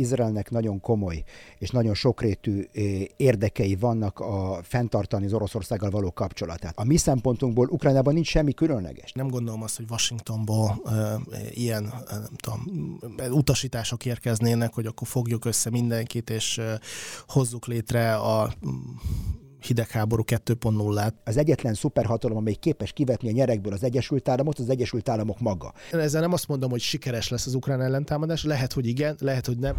Izraelnek nagyon komoly és nagyon sokrétű érdekei vannak a fenntartani az Oroszországgal való kapcsolatát. A mi szempontunkból Ukrajnában nincs semmi különleges. Nem gondolom azt, hogy Washingtonból e, ilyen nem tudom, utasítások érkeznének, hogy akkor fogjuk össze mindenkit, és e, hozzuk létre a hidegháború 2.0-át. Az egyetlen szuperhatalom, amely képes kivetni a nyerekből az Egyesült Államot, az Egyesült Államok maga. Ezzel nem azt mondom, hogy sikeres lesz az ukrán ellentámadás, lehet, hogy igen, lehet, hogy nem.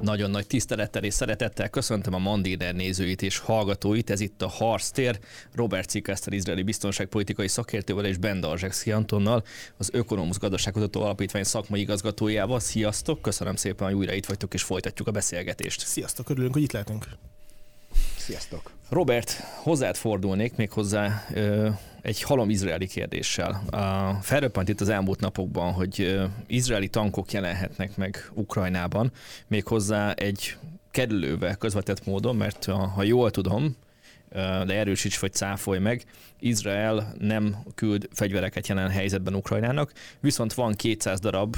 Nagyon nagy tisztelettel és szeretettel köszöntöm a Mandiner nézőit és hallgatóit. Ez itt a Harctér. Robert Cikaszter, izraeli biztonságpolitikai szakértővel és Ben Darzsek Antonnal, az Ökonomusz Gazdaságkutató Alapítvány szakmai igazgatójával. Sziasztok! Köszönöm szépen, hogy újra itt vagytok és folytatjuk a beszélgetést. Sziasztok, örülünk, hogy itt lehetünk. Sziasztok! Robert, hozzád fordulnék még hozzá ö, egy halom izraeli kérdéssel. Felröppant itt az elmúlt napokban, hogy ö, izraeli tankok jelenhetnek meg Ukrajnában, méghozzá egy kerülővel közvetett módon, mert ha jól tudom, de erősíts vagy cáfolj meg, Izrael nem küld fegyvereket jelen helyzetben Ukrajnának, viszont van 200 darab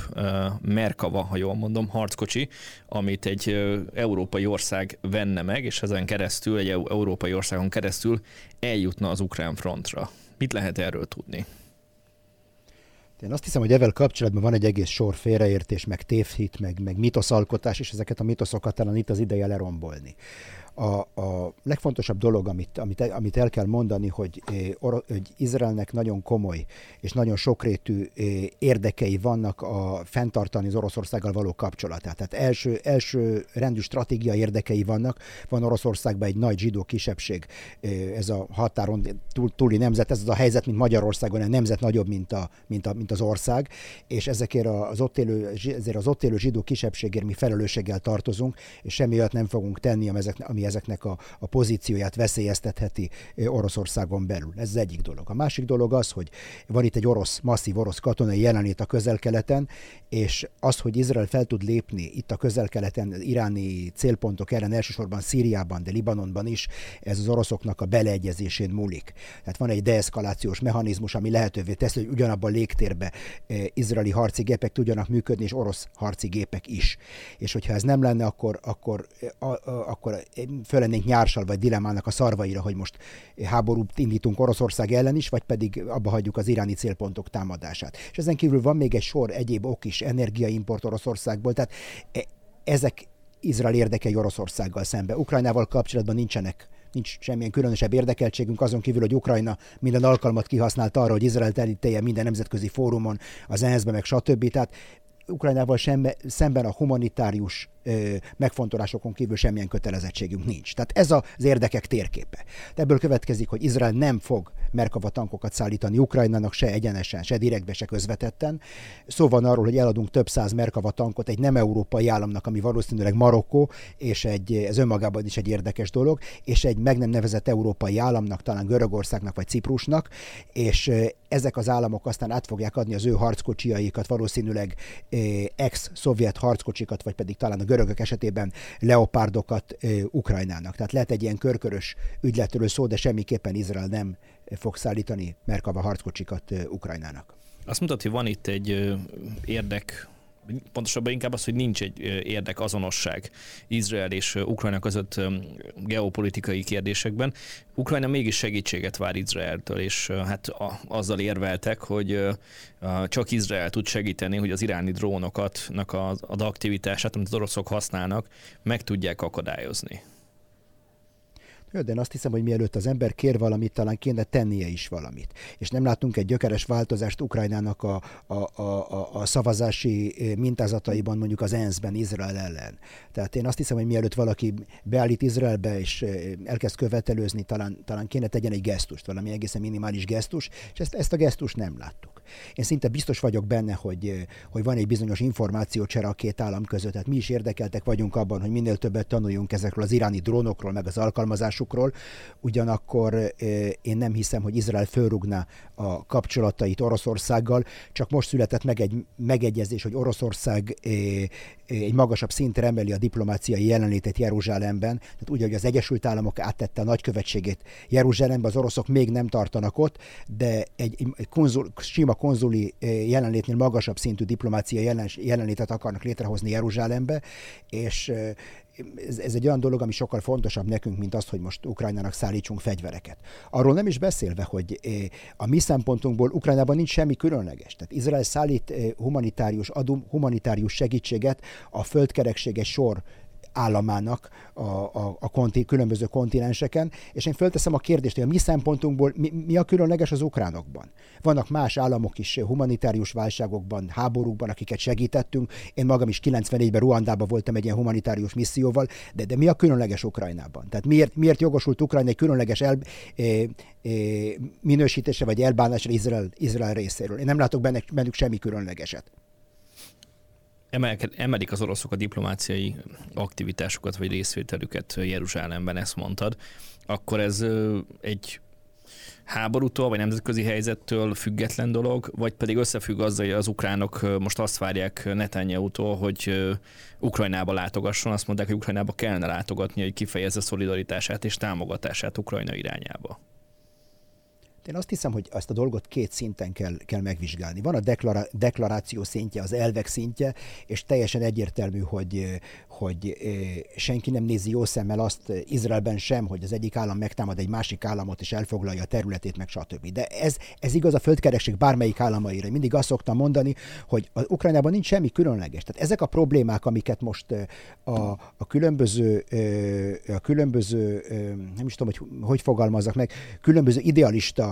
Merkava, ha jól mondom, harckocsi, amit egy európai ország venne meg, és ezen keresztül, egy európai országon keresztül eljutna az ukrán frontra. Mit lehet erről tudni? Én azt hiszem, hogy ezzel kapcsolatban van egy egész sor félreértés, meg tévhit, meg, meg mitoszalkotás, és ezeket a mitoszokat talán itt az ideje lerombolni a, a legfontosabb dolog, amit, amit, amit el kell mondani, hogy, eh, hogy Izraelnek nagyon komoly és nagyon sokrétű eh, érdekei vannak a fenntartani az Oroszországgal való kapcsolatát. Tehát első, első rendű stratégiai érdekei vannak. Van Oroszországban egy nagy zsidó kisebbség, eh, ez a határon túl, túli nemzet, ez az a helyzet, mint Magyarországon, a nemzet nagyobb, mint, a, mint, a, mint az ország, és ezekért az ott élő, ezért az ott élő zsidó kisebbségért mi felelősséggel tartozunk, és semmi olyat nem fogunk tenni, ami ami ezeknek a, a pozícióját veszélyeztetheti Oroszországon belül. Ez az egyik dolog. A másik dolog az, hogy van itt egy orosz, masszív orosz katonai jelenlét a közel-keleten, és az, hogy Izrael fel tud lépni itt a közel-keleten, iráni célpontok ellen, elsősorban Szíriában, de Libanonban is, ez az oroszoknak a beleegyezésén múlik. Tehát van egy deeszkalációs mechanizmus, ami lehetővé teszi, hogy ugyanabban a légtérbe izraeli harci gépek tudjanak működni, és orosz harci gépek is. És hogyha ez nem lenne, akkor, akkor, akkor föl nyársal vagy dilemának a szarvaira, hogy most háborút indítunk Oroszország ellen is, vagy pedig abba hagyjuk az iráni célpontok támadását. És ezen kívül van még egy sor egyéb ok is, energiaimport Oroszországból, tehát e, ezek Izrael érdekei Oroszországgal szembe. Ukrajnával kapcsolatban nincsenek nincs semmilyen különösebb érdekeltségünk, azon kívül, hogy Ukrajna minden alkalmat kihasznált arra, hogy Izrael elítélje minden nemzetközi fórumon, az ENSZ-be, meg stb. Tehát Ukrajnával sembe, szemben a humanitárius megfontolásokon kívül semmilyen kötelezettségünk nincs. Tehát ez az érdekek térképe. Ebből következik, hogy Izrael nem fog Merkava tankokat szállítani Ukrajnának se egyenesen, se direktbe, se közvetetten. Szó van arról, hogy eladunk több száz Merkava tankot egy nem európai államnak, ami valószínűleg Marokkó, és egy, ez önmagában is egy érdekes dolog, és egy meg nem nevezett európai államnak, talán Görögországnak vagy Ciprusnak, és ezek az államok aztán át fogják adni az ő harckocsiaikat, valószínűleg ex-szovjet harckocsikat, vagy pedig talán a görögök esetében leopárdokat Ukrajnának. Tehát lehet egy ilyen körkörös ügyletről szó, de semmiképpen Izrael nem fog szállítani Merkava harckocsikat Ukrajnának. Azt mutatja, hogy van itt egy érdek pontosabban inkább az, hogy nincs egy érdek azonosság Izrael és Ukrajna között geopolitikai kérdésekben. Ukrajna mégis segítséget vár Izraeltől, és hát azzal érveltek, hogy csak Izrael tud segíteni, hogy az iráni drónokat, az aktivitását, amit az oroszok használnak, meg tudják akadályozni. Jó, de én azt hiszem, hogy mielőtt az ember kér valamit, talán kéne tennie is valamit. És nem látunk egy gyökeres változást Ukrajnának a, a, a, a szavazási mintázataiban, mondjuk az ENSZ-ben Izrael ellen. Tehát én azt hiszem, hogy mielőtt valaki beállít Izraelbe és elkezd követelőzni, talán, talán kéne tegyen egy gesztust, valami egészen minimális gesztus, és ezt, ezt a gesztust nem láttuk. Én szinte biztos vagyok benne, hogy, hogy van egy bizonyos információcsere a két állam között. Tehát mi is érdekeltek vagyunk abban, hogy minél többet tanuljunk ezekről az iráni drónokról, meg az alkalmazásokról, állásukról, ugyanakkor én nem hiszem, hogy Izrael fölrugná a kapcsolatait Oroszországgal, csak most született meg egy megegyezés, hogy Oroszország egy magasabb szintre emeli a diplomáciai jelenlétet Jeruzsálemben, tehát úgy, hogy az Egyesült Államok áttette a nagykövetségét Jeruzsálembe, az oroszok még nem tartanak ott, de egy, egy konzul, sima konzuli jelenlétnél magasabb szintű diplomáciai jelenlétet akarnak létrehozni Jeruzsálembe, és ez, ez egy olyan dolog, ami sokkal fontosabb nekünk, mint az, hogy most Ukrajnának szállítsunk fegyvereket. Arról nem is beszélve, hogy a mi szempontunkból Ukrajnában nincs semmi különleges. Tehát Izrael szállít humanitárius, adum, humanitárius segítséget a földkerekséges sor államának a, a, a konti, különböző kontinenseken, és én fölteszem a kérdést, hogy a mi szempontunkból mi, mi a különleges az ukránokban. Vannak más államok is humanitárius válságokban, háborúkban, akiket segítettünk. Én magam is 94-ben Ruandában voltam egy ilyen humanitárius misszióval, de, de mi a különleges Ukrajnában? Tehát miért, miért jogosult Ukrajna egy különleges el, e, e, minősítése vagy elbánásra Izrael, Izrael részéről? Én nem látok benne, bennük semmi különlegeset emelik az oroszok a diplomáciai aktivitásokat vagy részvételüket Jeruzsálemben, ezt mondtad, akkor ez egy háborútól vagy nemzetközi helyzettől független dolog, vagy pedig összefügg azzal, hogy az ukránok most azt várják Netanyahu-tól, hogy Ukrajnába látogasson, azt mondják, hogy Ukrajnába kellene látogatni, hogy kifejezze szolidaritását és támogatását Ukrajna irányába. Én azt hiszem, hogy ezt a dolgot két szinten kell, kell megvizsgálni. Van a deklara, deklaráció szintje, az elvek szintje, és teljesen egyértelmű, hogy, hogy senki nem nézi jó szemmel azt Izraelben sem, hogy az egyik állam megtámad egy másik államot, és elfoglalja a területét, meg stb. De ez, ez igaz a földkerekség bármelyik államaira. Mindig azt szoktam mondani, hogy az Ukrajnában nincs semmi különleges. Tehát ezek a problémák, amiket most a, a különböző, a különböző, nem is tudom, hogy hogy fogalmazzak meg, különböző idealista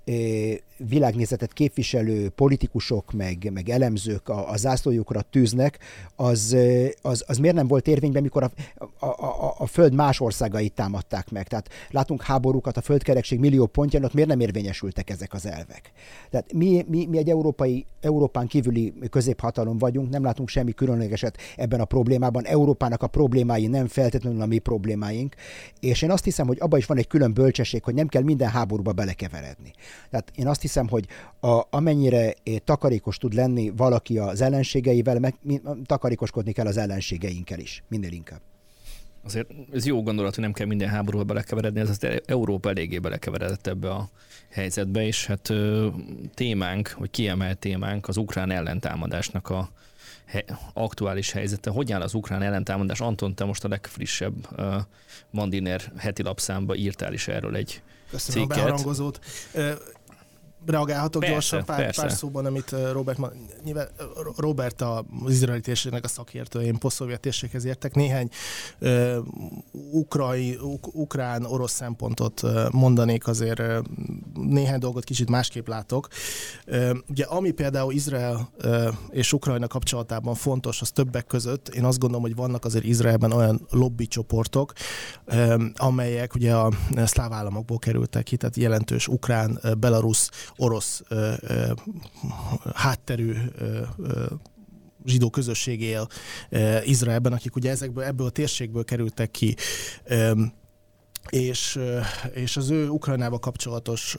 világnézetet képviselő politikusok, meg, meg elemzők a, a zászlójukra tűznek, az, az, az miért nem volt érvényben, mikor a, a, a, a Föld más országait támadták meg. Tehát látunk háborúkat a földkerekség millió pontján, ott miért nem érvényesültek ezek az elvek. Tehát mi, mi, mi egy európai, Európán kívüli középhatalom vagyunk, nem látunk semmi különlegeset ebben a problémában. Európának a problémái nem feltétlenül a mi problémáink, és én azt hiszem, hogy abban is van egy külön bölcsesség, hogy nem kell minden háborúba belekeveredni. Tehát én azt hiszem, hogy a, amennyire takarékos tud lenni valaki az ellenségeivel, meg takarékoskodni kell az ellenségeinkkel is, minél inkább. Azért ez jó gondolat, hogy nem kell minden háborúba belekeveredni, ez az Európa eléggé belekeveredett ebbe a helyzetbe, és hát témánk, vagy kiemelt témánk az ukrán ellentámadásnak a aktuális helyzete. Hogy áll az ukrán ellentámadás? Anton, te most a legfrissebb uh, Mandiner heti lapszámba írtál is erről egy Köszönöm cikket. a beharangozót reagálhatok persze, gyorsan pár, persze. pár szóban, amit Robert ma, nyilván Robert az izraeli térségnek a szakértő, én posztszovjet térséghez értek. Néhány uh, ukrai, uk, ukrán, orosz szempontot mondanék azért, néhány dolgot kicsit másképp látok. Ugye ami például Izrael és Ukrajna kapcsolatában fontos, az többek között, én azt gondolom, hogy vannak azért Izraelben olyan lobby csoportok, amelyek ugye a szláv államokból kerültek ki, tehát jelentős ukrán, belarusz, orosz hátterű zsidó közösség él Izraelben, akik ugye ezekből, ebből a térségből kerültek ki, és, és az ő Ukrajnába kapcsolatos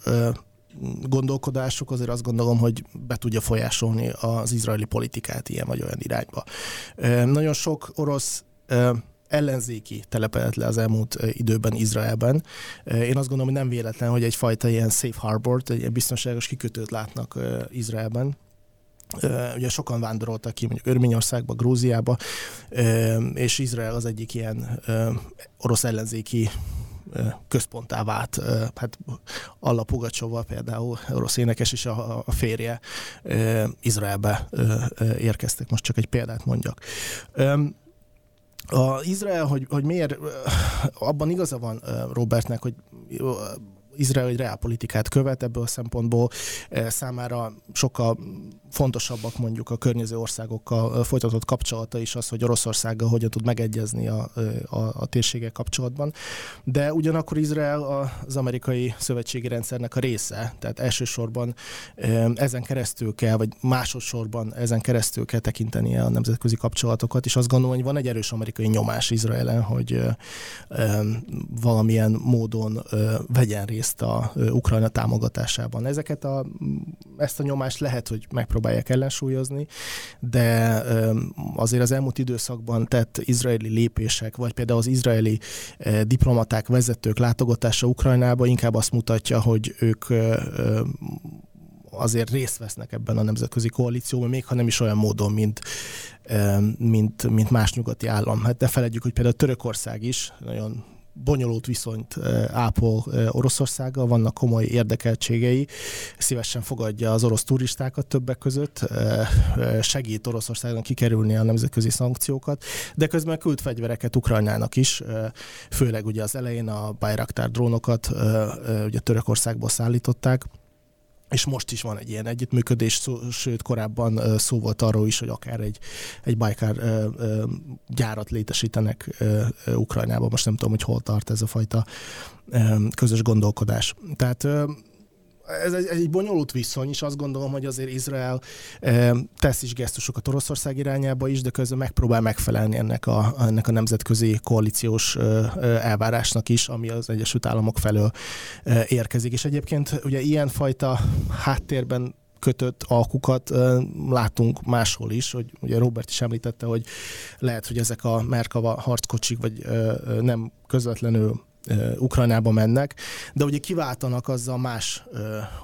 gondolkodásuk azért azt gondolom, hogy be tudja folyásolni az izraeli politikát ilyen vagy olyan irányba. Nagyon sok orosz ellenzéki telepedett le az elmúlt időben Izraelben. Én azt gondolom, hogy nem véletlen, hogy egyfajta ilyen safe harbor egy ilyen biztonságos kikötőt látnak Izraelben. Ugye sokan vándoroltak ki mondjuk Örményországba, Grúziába, és Izrael az egyik ilyen orosz ellenzéki központtá vált. Hát Alla Pugacsova például, orosz énekes is a, a férje Izraelbe érkeztek, most csak egy példát mondjak. A Izrael, hogy, hogy miért, abban igaza van Robertnek, hogy Izrael egy reálpolitikát követ, ebből a szempontból számára sokkal fontosabbak mondjuk a környező országokkal folytatott kapcsolata is az, hogy Oroszországgal hogyan tud megegyezni a, a, a térségek kapcsolatban. De ugyanakkor Izrael az amerikai szövetségi rendszernek a része, tehát elsősorban ezen keresztül kell, vagy másodszorban ezen keresztül kell tekintenie a nemzetközi kapcsolatokat, és azt gondolom, hogy van egy erős amerikai nyomás Izraelen, hogy valamilyen módon vegyen részt a Ukrajna támogatásában. Ezeket a, ezt a nyomást lehet, hogy megpróbálják ellensúlyozni, de azért az elmúlt időszakban tett izraeli lépések, vagy például az izraeli diplomaták, vezetők látogatása Ukrajnába inkább azt mutatja, hogy ők azért részt vesznek ebben a nemzetközi koalícióban, még ha nem is olyan módon, mint, mint, mint más nyugati állam. Hát ne felejtjük, hogy például Törökország is nagyon bonyolult viszonyt ápol Oroszországgal, vannak komoly érdekeltségei, szívesen fogadja az orosz turistákat többek között, segít Oroszországnak kikerülni a nemzetközi szankciókat, de közben küld fegyvereket Ukrajnának is, főleg ugye az elején a Bayraktar drónokat ugye Törökországból szállították, és most is van egy ilyen együttműködés, szó, sőt korábban szó volt arról is, hogy akár egy, egy Bajkár gyárat létesítenek Ukrajnában. Most nem tudom, hogy hol tart ez a fajta közös gondolkodás. Tehát ez egy, egy bonyolult viszony, és azt gondolom, hogy azért Izrael e, tesz is gesztusokat Oroszország irányába is, de közben megpróbál megfelelni ennek a, ennek a nemzetközi koalíciós e, elvárásnak is, ami az Egyesült Államok felől e, érkezik. És egyébként ugye ilyenfajta háttérben kötött alkukat látunk máshol is, hogy ugye Robert is említette, hogy lehet, hogy ezek a Merkava harckocsik, vagy nem közvetlenül Ukrajnába mennek, de ugye kiváltanak azzal más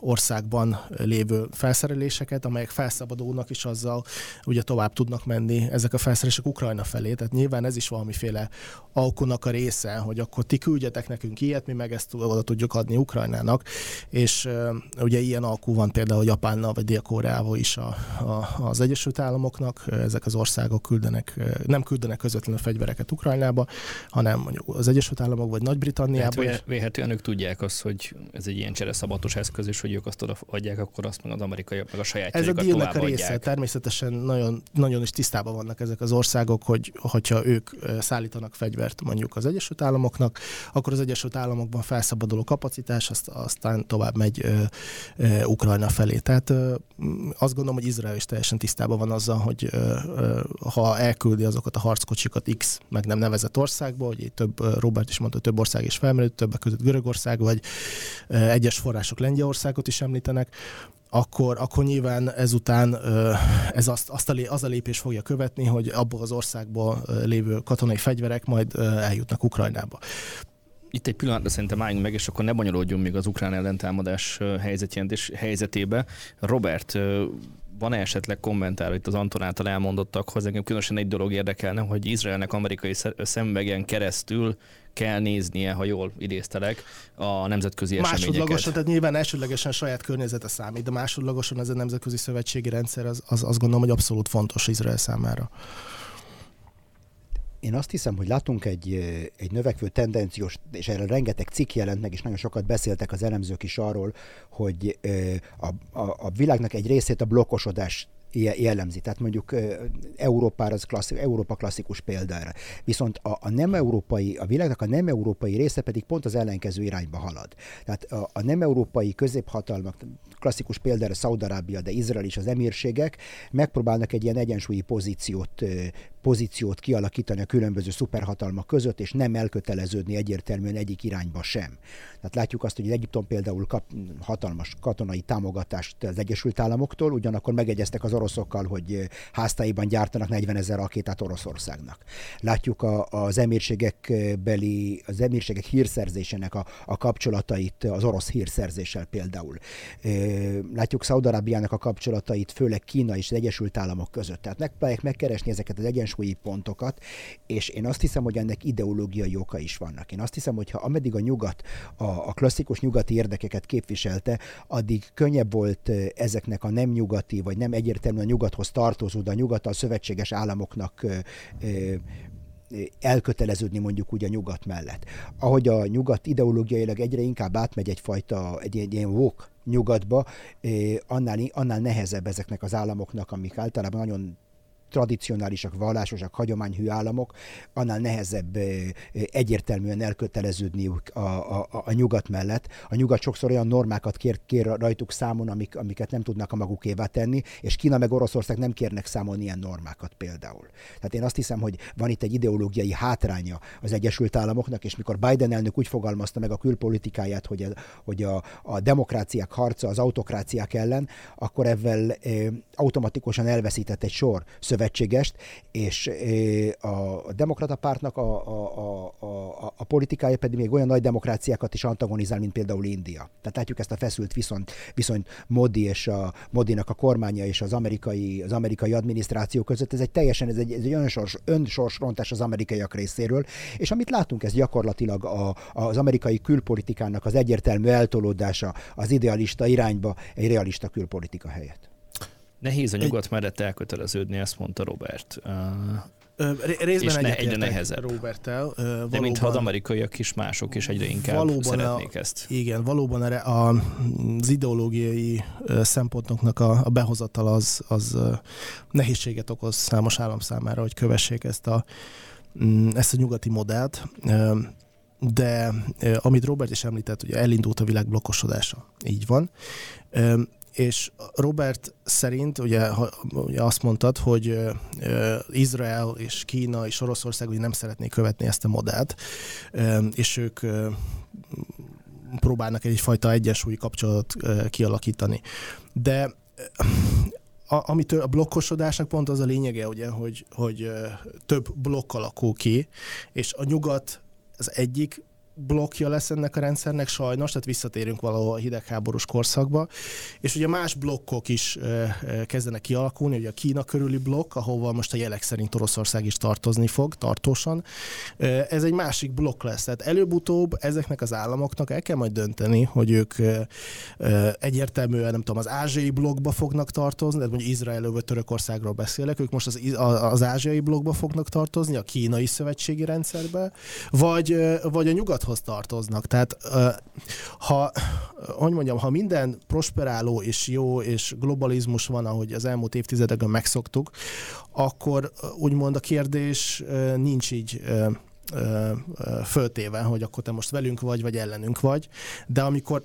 országban lévő felszereléseket, amelyek felszabadulnak, és azzal ugye tovább tudnak menni ezek a felszerelések Ukrajna felé. Tehát nyilván ez is valamiféle alkunak a része, hogy akkor ti küldjetek nekünk ilyet, mi meg ezt oda tudjuk adni Ukrajnának, és ugye ilyen alkú van például Japánnal vagy Dél-Koreával is a, a, az Egyesült Államoknak, ezek az országok küldenek, nem küldenek közvetlenül fegyvereket Ukrajnába, hanem mondjuk az Egyesült Államok vagy nagy britanniában is. Véhetően ők tudják azt, hogy ez egy ilyen csereszabatos eszköz, és hogy ők azt adják, akkor azt meg az amerikaiak, meg a saját Ez a dílnek a része. Adják. Természetesen nagyon, nagyon is tisztában vannak ezek az országok, hogy hogyha ők szállítanak fegyvert mondjuk az Egyesült Államoknak, akkor az Egyesült Államokban felszabaduló kapacitás azt, aztán tovább megy ö, ö, Ukrajna felé. Tehát ö, azt gondolom, hogy Izrael is teljesen tisztában van azzal, hogy ö, ö, ha elküldi azokat a harckocsikat X meg nem nevezett országból, hogy több, Robert is mondta, több ország ország is felmerült, többek között Görögország, vagy egyes források Lengyelországot is említenek, akkor, akkor nyilván ezután ez azt, azt a, az a lépés fogja követni, hogy abból az országból lévő katonai fegyverek majd eljutnak Ukrajnába. Itt egy pillanatra szerintem álljunk meg, és akkor ne bonyolódjunk még az ukrán ellentámadás helyzetébe. Robert, van-e esetleg kommentár itt az Anton által elmondottakhoz? Engem különösen egy dolog érdekelne, hogy Izraelnek amerikai szemüvegen keresztül kell néznie, ha jól idéztelek, a nemzetközi eseményeket. Másodlagosan, tehát nyilván elsődlegesen saját környezete számít, de másodlagosan ez a nemzetközi szövetségi rendszer, az, az azt gondolom, hogy abszolút fontos Izrael számára. Én azt hiszem, hogy látunk egy, egy növekvő tendenciós, és erre rengeteg cikk jelent meg, és nagyon sokat beszéltek az elemzők is arról, hogy a, a, a világnak egy részét a blokkosodás jellemzi. Tehát mondjuk Európára az klasszik, Európa klasszikus példára. Viszont a, a nem európai, a világnak a nem európai része pedig pont az ellenkező irányba halad. Tehát a, a nem európai középhatalmak, klasszikus példára Szaudarábia, de Izrael is az emírségek megpróbálnak egy ilyen egyensúlyi pozíciót pozíciót kialakítani a különböző szuperhatalmak között, és nem elköteleződni egyértelműen egyik irányba sem. Tehát látjuk azt, hogy Egyiptom például kap hatalmas katonai támogatást az Egyesült Államoktól, ugyanakkor megegyeztek az oroszokkal, hogy háztáiban gyártanak 40 ezer rakétát Oroszországnak. Látjuk a, az emírségek beli, az emírségek hírszerzésének a, a kapcsolatait az orosz hírszerzéssel például. Látjuk Szaudarábiának a kapcsolatait, főleg Kína és az Egyesült Államok között. Tehát megpróbálják megkeresni ezeket az egyensúlyi pontokat, és én azt hiszem, hogy ennek ideológiai oka is vannak. Én azt hiszem, hogy ha ameddig a nyugat a, a klasszikus nyugati érdekeket képviselte, addig könnyebb volt ezeknek a nem nyugati, vagy nem egyértelműen a nyugathoz tartozó, de a nyugat a szövetséges államoknak elköteleződni mondjuk úgy a nyugat mellett. Ahogy a nyugat ideológiailag egyre inkább átmegy egyfajta, egy, egy ilyen woke nyugatba, annál, annál nehezebb ezeknek az államoknak, amik általában nagyon tradicionálisak, vallásosak, hagyományhű államok, annál nehezebb egyértelműen elköteleződniük a, a, a nyugat mellett. A nyugat sokszor olyan normákat kér, kér rajtuk számon, amik, amiket nem tudnak a magukévá tenni, és Kína meg Oroszország nem kérnek számon ilyen normákat például. Tehát én azt hiszem, hogy van itt egy ideológiai hátránya az Egyesült Államoknak, és mikor Biden elnök úgy fogalmazta meg a külpolitikáját, hogy a, hogy a, a demokráciák harca az autokráciák ellen, akkor ezzel e, automatikusan elveszített egy sor szövetségest, és a demokrata pártnak a, a, a, a, a politikája pedig még olyan nagy demokráciákat is antagonizál, mint például India. Tehát látjuk ezt a feszült viszont, viszont Modi és a Modinak a kormánya és az amerikai, az amerikai adminisztráció között. Ez egy teljesen ez egy, ez egy önsors, önsorsrontás az amerikaiak részéről, és amit látunk, ez gyakorlatilag a, az amerikai külpolitikának az egyértelmű eltolódása az idealista irányba egy realista külpolitika helyett. Nehéz a nyugat mellett elköteleződni, ezt mondta Robert. Ö, részben és ne, egyre nehezebb. Robertel. Uh, valóban, De mintha az amerikaiak is mások, és egyre inkább valóban szeretnék a, ezt. Igen, valóban erre a, az ideológiai szempontoknak a, a behozatal az, az nehézséget okoz számos állam számára, hogy kövessék ezt a, mm, ezt a nyugati modellt. De amit Robert is említett, ugye elindult a világ blokkosodása. Így van és Robert szerint, ugye, ha, ugye azt mondtad, hogy uh, Izrael és Kína és Oroszország ugye nem szeretnék követni ezt a modellt, uh, és ők uh, próbálnak egyfajta egyensúlyi kapcsolatot uh, kialakítani. De a, amitől a blokkosodásnak pont az a lényege, ugye, hogy, hogy több blokk alakul ki, és a nyugat az egyik blokkja lesz ennek a rendszernek sajnos, tehát visszatérünk valahol a hidegháborús korszakba, és ugye más blokkok is kezdenek kialakulni, ugye a Kína körüli blokk, ahova most a jelek szerint Oroszország is tartozni fog, tartósan. Ez egy másik blokk lesz, tehát előbb-utóbb ezeknek az államoknak el kell majd dönteni, hogy ők egyértelműen, nem tudom, az ázsiai blokkba fognak tartozni, tehát mondjuk Izraelről vagy Törökországról beszélek, ők most az, az ázsiai blokkba fognak tartozni, a kínai szövetségi rendszerbe, vagy, vagy a nyugat családhoz tartoznak. Tehát ha, hogy mondjam, ha minden prosperáló és jó és globalizmus van, ahogy az elmúlt évtizedekben megszoktuk, akkor úgymond a kérdés nincs így föltéve, hogy akkor te most velünk vagy, vagy ellenünk vagy, de amikor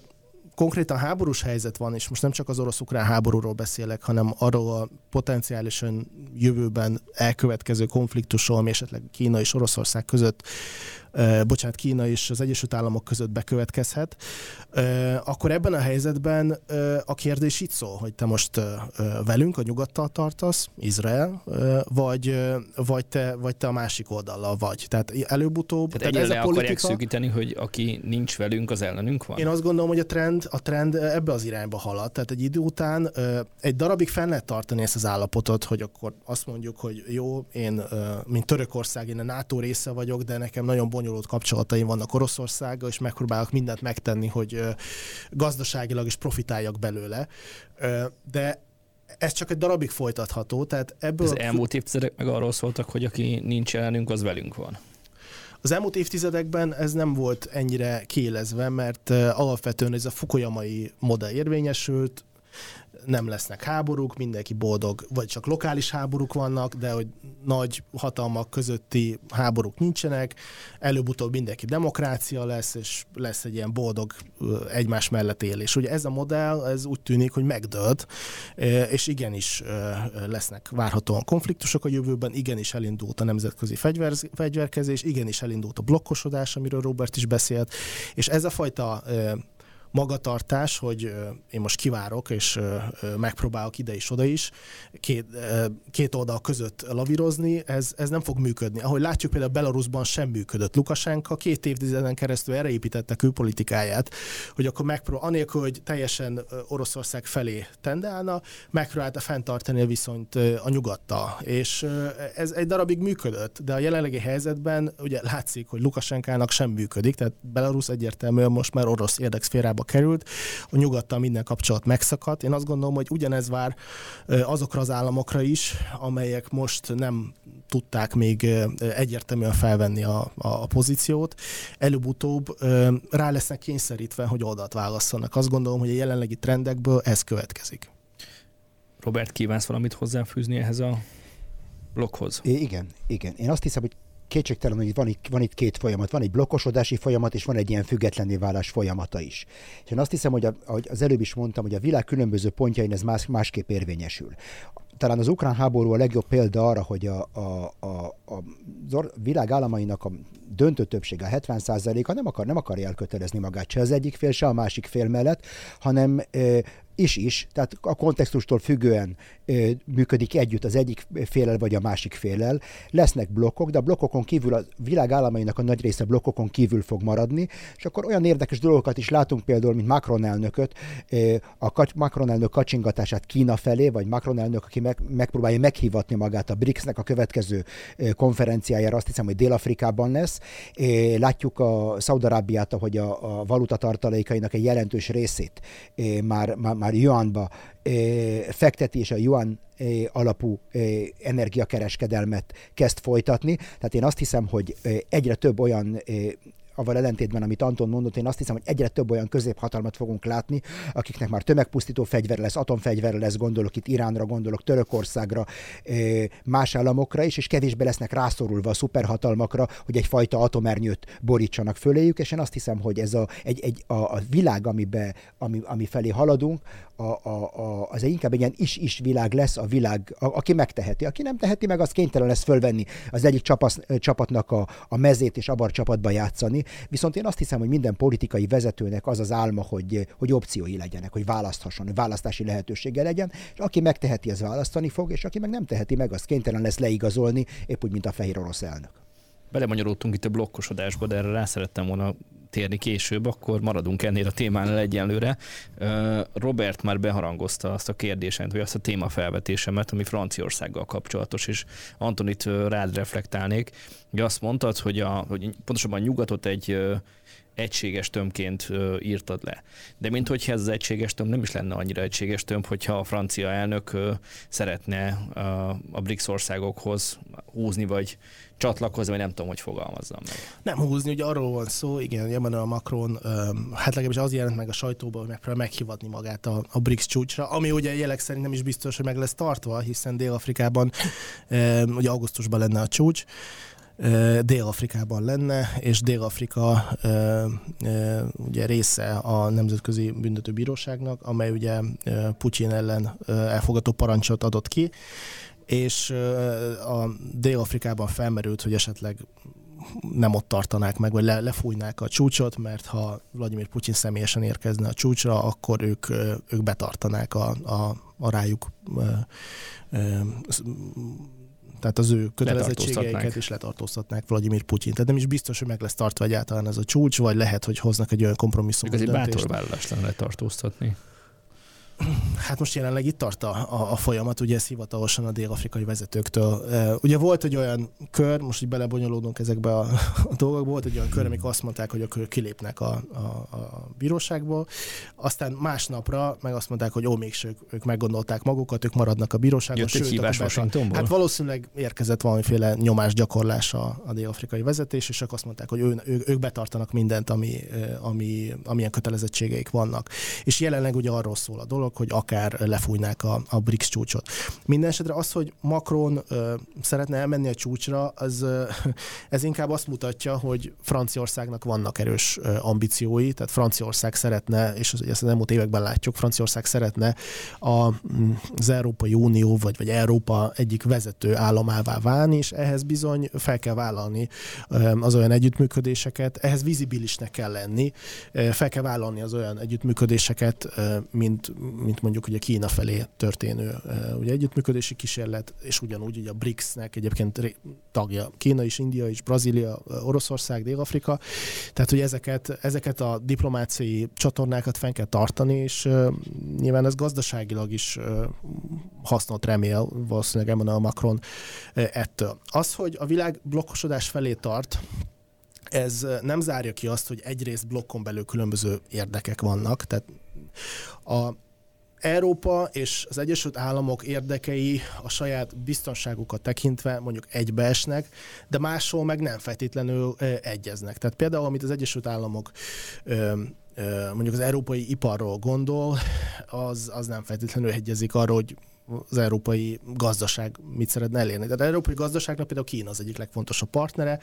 konkrétan háborús helyzet van, és most nem csak az orosz-ukrán háborúról beszélek, hanem arról a potenciálisan jövőben elkövetkező konfliktusról, ami esetleg Kína és Oroszország között bocsánat, Kína és az Egyesült Államok között bekövetkezhet, akkor ebben a helyzetben a kérdés itt szól, hogy te most velünk, a nyugattal tartasz, Izrael, vagy, vagy, te, vagy te a másik oldallal vagy. Tehát előbb-utóbb... Tehát, tehát ez a politika, akarják szűkíteni, hogy aki nincs velünk, az ellenünk van? Én azt gondolom, hogy a trend, a trend ebbe az irányba halad. Tehát egy idő után egy darabig fenn lehet tartani ezt az állapotot, hogy akkor azt mondjuk, hogy jó, én, mint Törökország, én a NATO része vagyok, de nekem nagyon bonyolult bonyolult kapcsolataim vannak Oroszországgal, és megpróbálok mindent megtenni, hogy gazdaságilag is profitáljak belőle. De ez csak egy darabig folytatható, tehát ebből... Az elmúlt évtizedek meg arról szóltak, hogy aki nincs ellenünk, az velünk van. Az elmúlt évtizedekben ez nem volt ennyire kiélezve, mert alapvetően ez a Fukuyamai modell érvényesült, nem lesznek háborúk, mindenki boldog, vagy csak lokális háborúk vannak, de hogy nagy hatalmak közötti háborúk nincsenek, előbb-utóbb mindenki demokrácia lesz, és lesz egy ilyen boldog egymás mellett élés. Ugye ez a modell, ez úgy tűnik, hogy megdőlt, és igenis lesznek várhatóan konfliktusok a jövőben, igenis elindult a nemzetközi fegyver, fegyverkezés, igenis elindult a blokkosodás, amiről Robert is beszélt, és ez a fajta magatartás, hogy én most kivárok, és megpróbálok ide is, oda is, két, két oldal között lavírozni, ez, ez nem fog működni. Ahogy látjuk, például Belarusban sem működött. Lukasenka két évtizeden keresztül erre építette külpolitikáját, hogy akkor megpróbál, anélkül, hogy teljesen Oroszország felé tendálna, megpróbálta fenntartani a viszonyt a nyugattal. És ez egy darabig működött, de a jelenlegi helyzetben ugye látszik, hogy Lukasenkának sem működik, tehát Belarus egyértelműen most már orosz érdekszférába került, a nyugattal minden kapcsolat megszakadt. Én azt gondolom, hogy ugyanez vár azokra az államokra is, amelyek most nem tudták még egyértelműen felvenni a, a pozíciót. Előbb-utóbb rá lesznek kényszerítve, hogy oldalt válasszanak. Azt gondolom, hogy a jelenlegi trendekből ez következik. Robert, kívánsz valamit hozzáfűzni ehhez a blokkhoz? Igen, igen. Én azt hiszem, hogy kétségtelen, hogy van van itt két folyamat. Van egy blokkosodási folyamat, és van egy ilyen függetlenné válás folyamata is. És én azt hiszem, hogy a, ahogy az előbb is mondtam, hogy a világ különböző pontjain ez más, másképp érvényesül talán az ukrán háború a legjobb példa arra, hogy a, a, a, a világ államainak a döntő többsége, a 70%-a nem, akar, nem akarja elkötelezni magát se az egyik fél, se a másik fél mellett, hanem is is, tehát a kontextustól függően ö, működik együtt az egyik félel vagy a másik félel. Lesznek blokkok, de a blokkokon kívül a világ államainak a nagy része blokkokon kívül fog maradni, és akkor olyan érdekes dolgokat is látunk például, mint Macron elnököt, ö, a Macron elnök kacsingatását Kína felé, vagy Macron elnök, aki meg, megpróbálja meghívatni magát a BRICS-nek a következő ö, konferenciájára, azt hiszem, hogy Dél-Afrikában lesz. Ö, látjuk a Szaudarábiát, hogy a, a valuta tartalékainak egy jelentős részét ö, már, már már yuanba fekteti, és a yuan alapú energiakereskedelmet kezd folytatni. Tehát én azt hiszem, hogy egyre több olyan avval ellentétben, amit Anton mondott, én azt hiszem, hogy egyre több olyan középhatalmat fogunk látni, akiknek már tömegpusztító fegyver lesz, atomfegyver lesz, gondolok itt Iránra, gondolok Törökországra, más államokra is, és kevésbé lesznek rászorulva a szuperhatalmakra, hogy egyfajta atomernyőt borítsanak föléjük, és én azt hiszem, hogy ez a, egy, egy, a, a világ, amibe, ami, ami felé haladunk, a, a, a, az inkább egy ilyen is-is világ lesz, a világ, a, aki megteheti. Aki nem teheti meg, az kénytelen lesz fölvenni az egyik csapasz, csapatnak a, a mezét és abar csapatba játszani. Viszont én azt hiszem, hogy minden politikai vezetőnek az az álma, hogy, hogy opciói legyenek, hogy választhasson, hogy választási lehetősége legyen, és aki megteheti, az választani fog, és aki meg nem teheti meg, az kénytelen lesz leigazolni, épp úgy, mint a fehér orosz elnök. Belemanyolódtunk itt a blokkosodásba, de erre rá szerettem volna térni később, akkor maradunk ennél a témánál egyenlőre. Robert már beharangozta azt a kérdésemet, vagy azt a témafelvetésemet, ami Franciaországgal kapcsolatos, és Antonit rád reflektálnék. Ugye azt mondtad, hogy, a, hogy pontosabban nyugatot egy egységes tömbként írtad le. De mint hogyha ez az egységes tömb nem is lenne annyira egységes tömb, hogyha a francia elnök szeretne a BRICS országokhoz húzni, vagy csatlakozni, vagy nem tudom, hogy fogalmazzam meg. Nem húzni, ugye arról van szó, igen, Emmanuel Macron, hát legalábbis az jelent meg a sajtóban, hogy megpróbál meghivatni magát a, a BRICS csúcsra, ami ugye jelek szerint nem is biztos, hogy meg lesz tartva, hiszen Dél-Afrikában ugye augusztusban lenne a csúcs, Dél-Afrikában lenne, és Dél-Afrika ugye része a Nemzetközi Büntetőbíróságnak, amely ugye Putyin ellen elfogadó parancsot adott ki, és a Dél-Afrikában felmerült, hogy esetleg nem ott tartanák meg, vagy le, lefújnák a csúcsot, mert ha Vladimir Putyin személyesen érkezne a csúcsra, akkor ők, ők betartanák a, a, a rájuk tehát az ő kötelezettségeiket is letartóztatnák Vladimir Putyin. Tehát nem is biztos, hogy meg lesz tartva egyáltalán ez a csúcs, vagy lehet, hogy hoznak egy olyan kompromisszumot. Ez egy bátor vállalás lenne letartóztatni. Hát most jelenleg itt tart a, a, a folyamat, ugye ez hivatalosan a dél-afrikai vezetőktől. Ugye volt egy olyan kör, most így belebonyolódunk ezekbe a, a dolgokba, volt egy olyan kör, amikor azt mondták, hogy akkor kilépnek a, a, a bíróságból, aztán másnapra meg azt mondták, hogy ó, mégse ők, ők meggondolták magukat, ők maradnak a bíróságon. Jött egy hívás Washingtonból? Hát valószínűleg érkezett valamiféle nyomásgyakorlás a, a dél-afrikai vezetés, és csak azt mondták, hogy ő, ő, ők betartanak mindent, ami, ami, amilyen kötelezettségeik vannak. És jelenleg ugye arról szól a dolog, hogy akár lefújnák a, a BRICS csúcsot. Mindenesetre az, hogy Macron ö, szeretne elmenni a csúcsra, az, ö, ez inkább azt mutatja, hogy Franciaországnak vannak erős ö, ambíciói, tehát Franciaország szeretne, és ezt az elmúlt években látjuk, Franciaország szeretne a, az Európai Unió, vagy, vagy Európa egyik vezető államává válni, és ehhez bizony fel kell vállalni az olyan együttműködéseket, ehhez vizibilisnek kell lenni, fel kell vállalni az olyan együttműködéseket, mint, mint mondjuk ugye Kína felé történő ugye együttműködési kísérlet, és ugyanúgy ugye a BRICS-nek egyébként tagja Kína is, India is, Brazília, Oroszország, Dél-Afrika. Tehát, hogy ezeket, ezeket a diplomáciai csatornákat fenn kell tartani, és nyilván ez gazdaságilag is hasznot remél valószínűleg Emmanuel Macron ettől. Az, hogy a világ blokkosodás felé tart, ez nem zárja ki azt, hogy egyrészt blokkon belül különböző érdekek vannak, tehát a Európa és az Egyesült Államok érdekei a saját biztonságukat tekintve mondjuk egybeesnek, de máshol meg nem feltétlenül egyeznek. Tehát például, amit az Egyesült Államok mondjuk az európai iparról gondol, az, az nem feltétlenül egyezik arról, hogy az európai gazdaság mit szeretne elérni. Tehát az európai gazdaságnak például Kína az egyik legfontosabb partnere,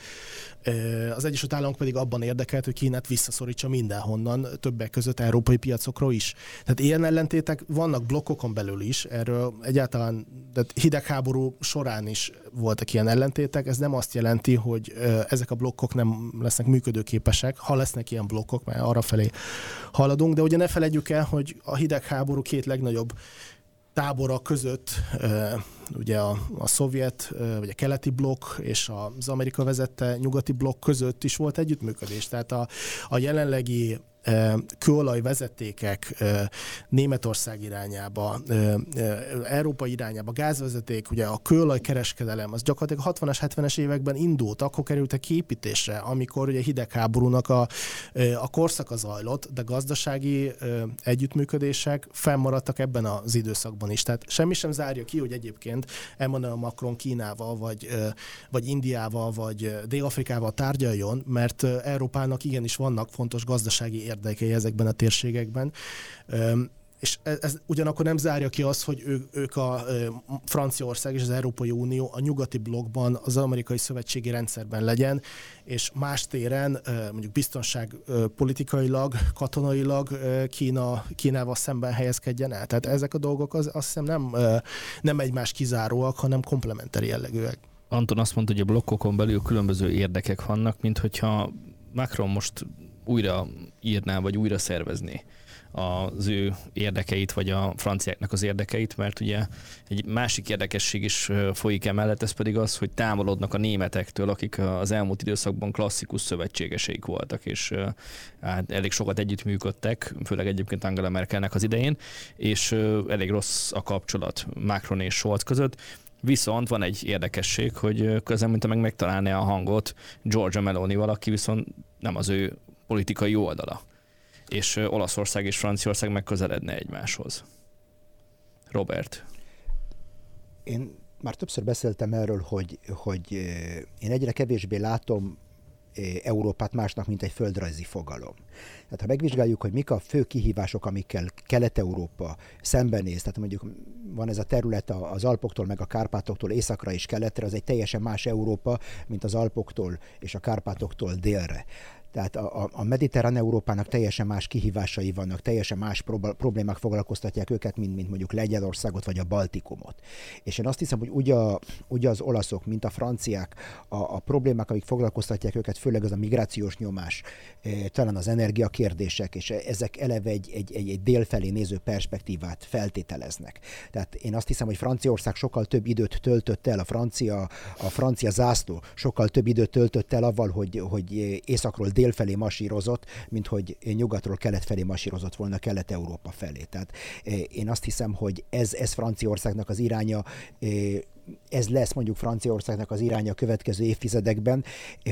az Egyesült Államok pedig abban érdekelt, hogy Kínát visszaszorítsa mindenhonnan, többek között európai piacokról is. Tehát ilyen ellentétek vannak blokkokon belül is, erről egyáltalán tehát hidegháború során is voltak ilyen ellentétek, ez nem azt jelenti, hogy ezek a blokkok nem lesznek működőképesek, ha lesznek ilyen blokkok, mert arra felé haladunk, de ugye ne felejtjük el, hogy a hidegháború két legnagyobb tábora között ugye a, a szovjet, vagy a keleti blokk és az Amerika vezette nyugati blokk között is volt együttműködés. Tehát a, a jelenlegi kőolaj vezetékek Németország irányába, Európa irányába, gázvezeték, ugye a kőolaj kereskedelem, az gyakorlatilag 60-as, 70-es években indult, akkor kerültek kiépítésre, amikor ugye hidegháborúnak a, a korszaka zajlott, de gazdasági együttműködések fennmaradtak ebben az időszakban is. Tehát semmi sem zárja ki, hogy egyébként Emmanuel Macron Kínával, vagy, vagy Indiával, vagy Dél-Afrikával tárgyaljon, mert Európának igenis vannak fontos gazdasági érdekei ezekben a térségekben. És ez, ez ugyanakkor nem zárja ki azt, hogy ő, ők a Franciaország és az Európai Unió a nyugati blokkban, az amerikai szövetségi rendszerben legyen, és más téren, mondjuk biztonság politikailag, katonailag Kína, Kínával szemben helyezkedjen el. Tehát ezek a dolgok az, azt hiszem nem, nem egymás kizáróak, hanem komplementeri jellegűek. Anton azt mondta, hogy a blokkokon belül különböző érdekek vannak, mint hogyha Macron most újra írná, vagy újra szervezné az ő érdekeit, vagy a franciáknak az érdekeit, mert ugye egy másik érdekesség is folyik emellett, ez pedig az, hogy távolodnak a németektől, akik az elmúlt időszakban klasszikus szövetségeseik voltak, és hát elég sokat együttműködtek, főleg egyébként Angela Merkelnek az idején, és elég rossz a kapcsolat Macron és Scholz között, Viszont van egy érdekesség, hogy közben, mint meg megtalálni a hangot Georgia Meloni valaki, viszont nem az ő politikai oldala. És Olaszország és Franciaország megközeledne egymáshoz. Robert. Én már többször beszéltem erről, hogy, hogy én egyre kevésbé látom Európát másnak, mint egy földrajzi fogalom. Tehát ha megvizsgáljuk, hogy mik a fő kihívások, amikkel Kelet-Európa szembenéz, tehát mondjuk van ez a terület az Alpoktól, meg a Kárpátoktól északra és keletre, az egy teljesen más Európa, mint az Alpoktól és a Kárpátoktól délre. Tehát a, a mediterrán Európának teljesen más kihívásai vannak, teljesen más problémák foglalkoztatják őket, mint, mint mondjuk Lengyelországot vagy a Baltikumot. És én azt hiszem, hogy úgy, a, úgy az olaszok, mint a franciák, a, a problémák, amik foglalkoztatják őket, főleg az a migrációs nyomás, e, talán az energiakérdések, és ezek eleve egy, egy, egy, egy délfelé néző perspektívát feltételeznek. Tehát én azt hiszem, hogy Franciaország sokkal több időt töltött el, a francia, a francia zászló sokkal több időt töltött el avval, hogy, hogy északról dél felé masírozott, mint hogy nyugatról kelet felé masírozott volna Kelet-Európa felé. Tehát eh, én azt hiszem, hogy ez, ez Franciaországnak az iránya eh, ez lesz mondjuk Franciaországnak az iránya a következő évtizedekben.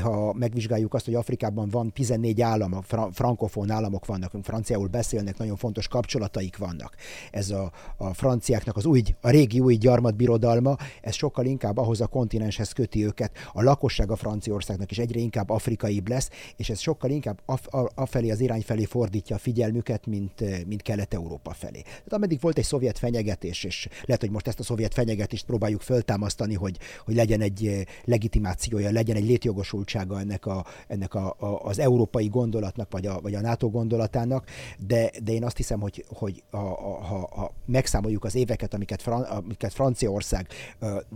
Ha megvizsgáljuk azt, hogy Afrikában van 14 állam, a frankofón államok vannak, franciául beszélnek, nagyon fontos kapcsolataik vannak. Ez a, a franciáknak az új, a régi új gyarmatbirodalma, ez sokkal inkább ahhoz a kontinenshez köti őket. A lakosság a Franciaországnak is egyre inkább afrikaibb lesz, és ez sokkal inkább afelé az irány felé fordítja a figyelmüket, mint, mint Kelet-Európa felé. Tehát ameddig volt egy szovjet fenyegetés, és lehet, hogy most ezt a szovjet fenyegetést próbáljuk föl föltámasztani, hogy, hogy legyen egy eh, legitimációja, legyen egy létjogosultsága ennek, a, ennek a, a, az európai gondolatnak, vagy a, vagy a NATO gondolatának, de, de én azt hiszem, hogy, hogy a, a, ha, ha megszámoljuk az éveket, amiket, Fran, amiket Franciaország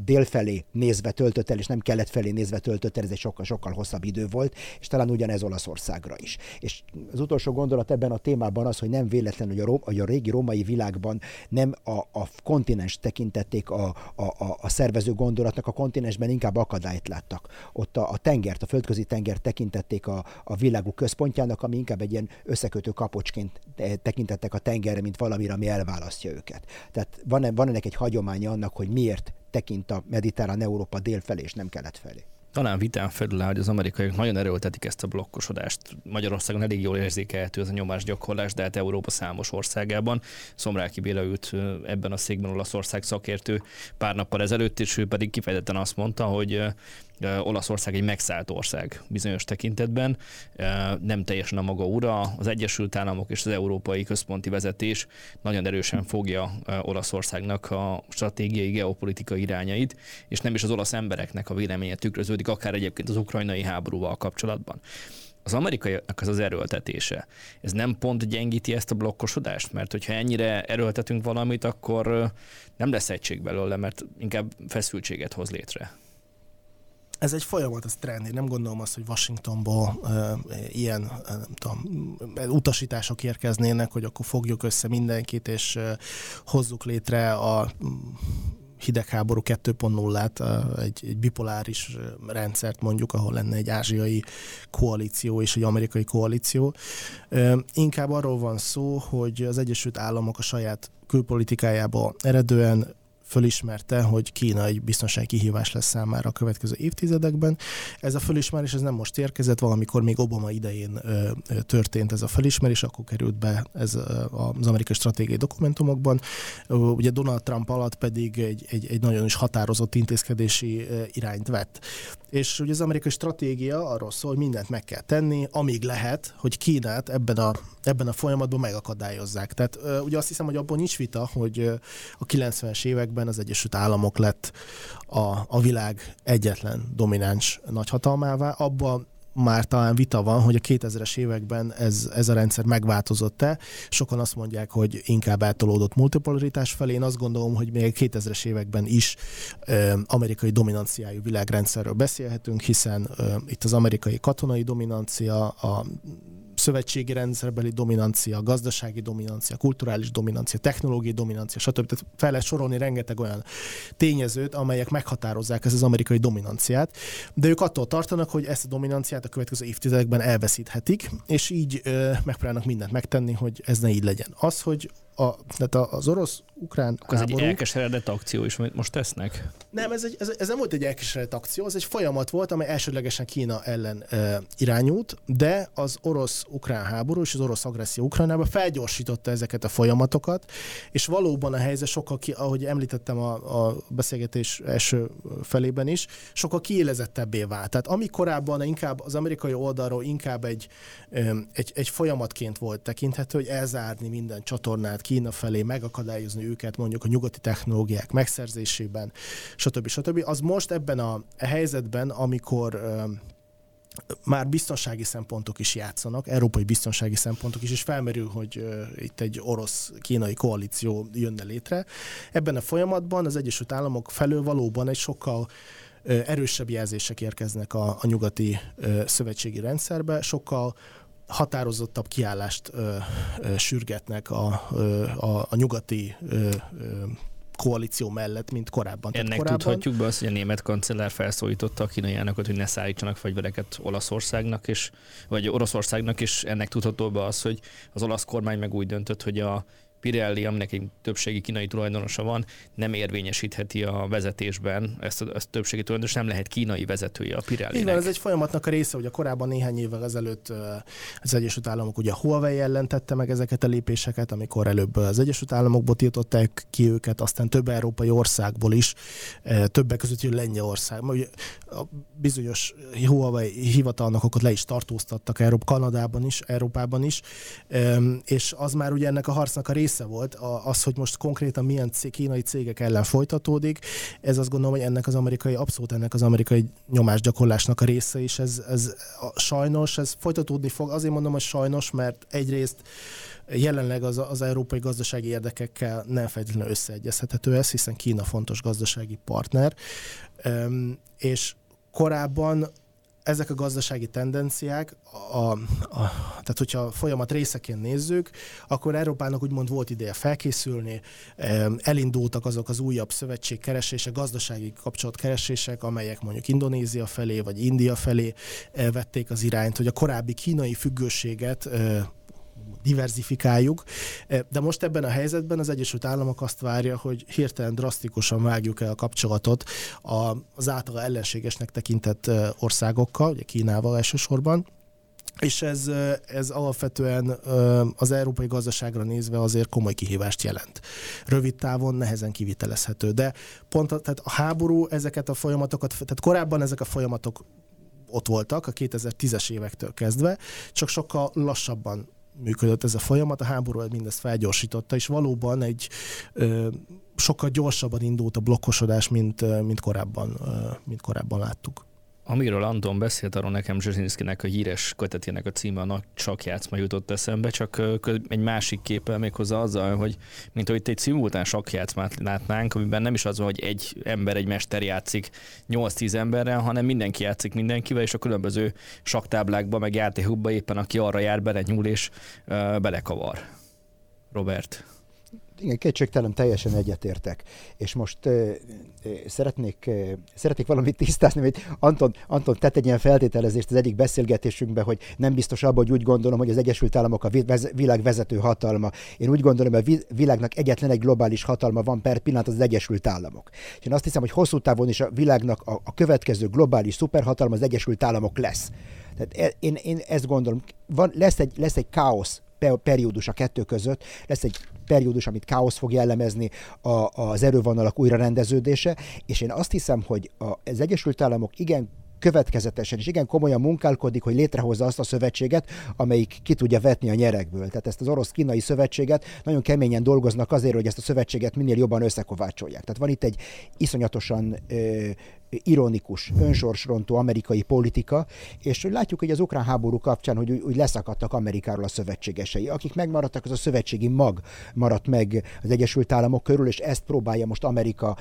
délfelé nézve töltött el, és nem kelet felé nézve töltött el, ez egy sokkal-sokkal hosszabb idő volt, és talán ugyanez Olaszországra is. És az utolsó gondolat ebben a témában az, hogy nem véletlen, hogy a, hogy a régi római világban nem a, a kontinens tekintették a, a, a szervező gondolatnak a kontinensben inkább akadályt láttak. Ott a, a tengert, a földközi tenger tekintették a, a világuk központjának, ami inkább egy ilyen összekötő kapocsként tekintettek a tengerre, mint valamire, ami elválasztja őket. Tehát van, van ennek egy hagyománya annak, hogy miért tekint a mediterrán Európa dél felé, és nem kelet felé. Talán vitán felül áll, hogy az amerikaiak nagyon erőltetik ezt a blokkosodást. Magyarországon elég jól érzékelhető ez a nyomásgyakorlás, de hát Európa számos országában. Szomráki Béla ült ebben a székben Olaszország szakértő pár nappal ezelőtt, és ő pedig kifejezetten azt mondta, hogy Olaszország egy megszállt ország bizonyos tekintetben, nem teljesen a maga ura. Az Egyesült Államok és az Európai Központi Vezetés nagyon erősen fogja Olaszországnak a stratégiai, geopolitikai irányait, és nem is az olasz embereknek a véleménye tükröződik, akár egyébként az ukrajnai háborúval kapcsolatban az amerikaiak az az erőltetése, ez nem pont gyengíti ezt a blokkosodást? Mert hogyha ennyire erőltetünk valamit, akkor nem lesz egység belőle, mert inkább feszültséget hoz létre ez egy folyamat, ez trend. Én nem gondolom azt, hogy Washingtonból uh, ilyen nem tudom, utasítások érkeznének, hogy akkor fogjuk össze mindenkit, és uh, hozzuk létre a hidegháború 2.0-át, egy, egy bipoláris rendszert mondjuk, ahol lenne egy ázsiai koalíció és egy amerikai koalíció. Inkább arról van szó, hogy az Egyesült Államok a saját külpolitikájába eredően fölismerte, hogy Kína egy biztonsági kihívás lesz számára a következő évtizedekben. Ez a fölismerés ez nem most érkezett, valamikor még Obama idején ö, ö, történt ez a fölismerés, akkor került be ez az amerikai stratégiai dokumentumokban. Ugye Donald Trump alatt pedig egy, egy, egy nagyon is határozott intézkedési irányt vett. És ugye az amerikai stratégia arról szól, hogy mindent meg kell tenni, amíg lehet, hogy Kínát ebben a, ebben a folyamatban megakadályozzák. Tehát ugye azt hiszem, hogy abban nincs vita, hogy a 90-es években az Egyesült Államok lett a, a világ egyetlen domináns nagyhatalmává. Abban már talán vita van, hogy a 2000-es években ez, ez a rendszer megváltozott-e. Sokan azt mondják, hogy inkább eltolódott multipolaritás felé. Én azt gondolom, hogy még a 2000-es években is ö, amerikai dominanciájú világrendszerről beszélhetünk, hiszen ö, itt az amerikai katonai dominancia, a szövetségi rendszerbeli dominancia, gazdasági dominancia, kulturális dominancia, technológiai dominancia, stb. Tehát fel lehet sorolni rengeteg olyan tényezőt, amelyek meghatározzák ezt az amerikai dominanciát, de ők attól tartanak, hogy ezt a dominanciát a következő évtizedekben elveszíthetik, és így ö, megpróbálnak mindent megtenni, hogy ez ne így legyen. Az, hogy a, tehát az orosz-ukrán Ez háború... egy elkeseredett akció is, amit most tesznek? Nem, ez, egy, ez, ez nem volt egy elkeseredett akció, ez egy folyamat volt, amely elsődlegesen Kína ellen e, irányult, de az orosz-ukrán háború és az orosz agresszió Ukrajnában felgyorsította ezeket a folyamatokat, és valóban a helyzet sokkal, ki, ahogy említettem a, a beszélgetés első felében is, sokkal kiélezettebbé vált. Tehát ami korábban inkább az amerikai oldalról inkább egy, egy, egy folyamatként volt tekinthető, hogy elzárni minden csatornát Kína felé, megakadályozni őket mondjuk a nyugati technológiák megszerzésében, stb. stb. Az most ebben a helyzetben, amikor már biztonsági szempontok is játszanak, európai biztonsági szempontok is, és felmerül, hogy itt egy orosz-kínai koalíció jönne létre. Ebben a folyamatban az Egyesült Államok felől valóban egy sokkal erősebb jelzések érkeznek a, a nyugati szövetségi rendszerbe, sokkal határozottabb kiállást ö, ö, sürgetnek a, ö, a, a nyugati ö, ö, koalíció mellett, mint korábban. Ennek korábban... tudhatjuk be azt, hogy a német kancellár felszólította a kínai elnököt, hogy ne szállítsanak fegyvereket Olaszországnak, és, vagy Oroszországnak, és ennek tudható be az, hogy az olasz kormány meg úgy döntött, hogy a Pirelli, aminek egy többségi kínai tulajdonosa van, nem érvényesítheti a vezetésben ezt a, ezt a többségi tulajdonos, nem lehet kínai vezetője a Pirelli. Igen, ez egy folyamatnak a része, hogy a korábban néhány évvel ezelőtt az Egyesült Államok ugye a Huawei ellen tette meg ezeket a lépéseket, amikor előbb az Egyesült Államokból tiltották ki őket, aztán több európai országból is, többek között Lengyelország. A bizonyos Huawei hivatalnokokat le is tartóztattak Európa, Kanadában is, Európában is, és az már ugye ennek a harcnak a része része volt az, hogy most konkrétan milyen kínai cégek ellen folytatódik. Ez azt gondolom, hogy ennek az amerikai, abszolút ennek az amerikai nyomásgyakorlásnak a része is. Ez, ez a, sajnos, ez folytatódni fog. Azért mondom, hogy sajnos, mert egyrészt jelenleg az, az európai gazdasági érdekekkel nem feltétlenül összeegyezhethető ez, hiszen Kína fontos gazdasági partner, és korábban ezek a gazdasági tendenciák, a, a, tehát hogyha a folyamat részeként nézzük, akkor Európának úgymond volt ideje felkészülni, elindultak azok az újabb szövetségkeresések, gazdasági kapcsolatkeresések, amelyek mondjuk Indonézia felé vagy India felé vették az irányt, hogy a korábbi kínai függőséget diversifikáljuk. De most ebben a helyzetben az Egyesült Államok azt várja, hogy hirtelen drasztikusan vágjuk el a kapcsolatot az általa ellenségesnek tekintett országokkal, ugye Kínával elsősorban, és ez, ez alapvetően az európai gazdaságra nézve azért komoly kihívást jelent. Rövid távon nehezen kivitelezhető, de pont a, tehát a háború ezeket a folyamatokat, tehát korábban ezek a folyamatok ott voltak a 2010-es évektől kezdve, csak sokkal lassabban működött ez a folyamat, a háború mindezt felgyorsította, és valóban egy ö, sokkal gyorsabban indult a blokkosodás, mint, mint, korábban, ö, mint korábban láttuk. Amiről Anton beszélt, arról nekem Zsezinszkinek a híres kötetének a címe a nagy sakjátszma jutott eszembe, csak egy másik képpel méghozzá azzal, hogy mint hogy itt egy szimultán sakjátszmát látnánk, amiben nem is az van, hogy egy ember, egy mester játszik 8-10 emberrel, hanem mindenki játszik mindenkivel, és a különböző saktáblákba, meg játékokba éppen aki arra jár, bele nyúl és uh, belekavar. Robert igen, kétségtelen teljesen egyetértek. És most uh, szeretnék, uh, szeretnék valamit tisztázni, hogy Anton, Anton tett egy ilyen feltételezést az egyik beszélgetésünkben, hogy nem biztos abban, hogy úgy gondolom, hogy az Egyesült Államok a világ vezető hatalma. Én úgy gondolom, hogy a világnak egyetlen egy globális hatalma van per pillanat, az, az Egyesült Államok. És én azt hiszem, hogy hosszú távon is a világnak a, a következő globális szuperhatalma az Egyesült Államok lesz. Tehát e, én, én ezt gondolom, van, lesz, egy, lesz egy káosz periódus a kettő között, lesz egy periódus, amit káosz fog jellemezni a, az erővonalak újrarendeződése, és én azt hiszem, hogy az Egyesült Államok igen következetesen és igen komolyan munkálkodik, hogy létrehozza azt a szövetséget, amelyik ki tudja vetni a nyerekből. Tehát ezt az orosz-kínai szövetséget nagyon keményen dolgoznak azért, hogy ezt a szövetséget minél jobban összekovácsolják. Tehát van itt egy iszonyatosan ö, ironikus, önsorsrontó amerikai politika, és látjuk, hogy az ukrán háború kapcsán, hogy úgy leszakadtak Amerikáról a szövetségesei. Akik megmaradtak, az a szövetségi mag maradt meg az Egyesült Államok körül, és ezt próbálja most Amerika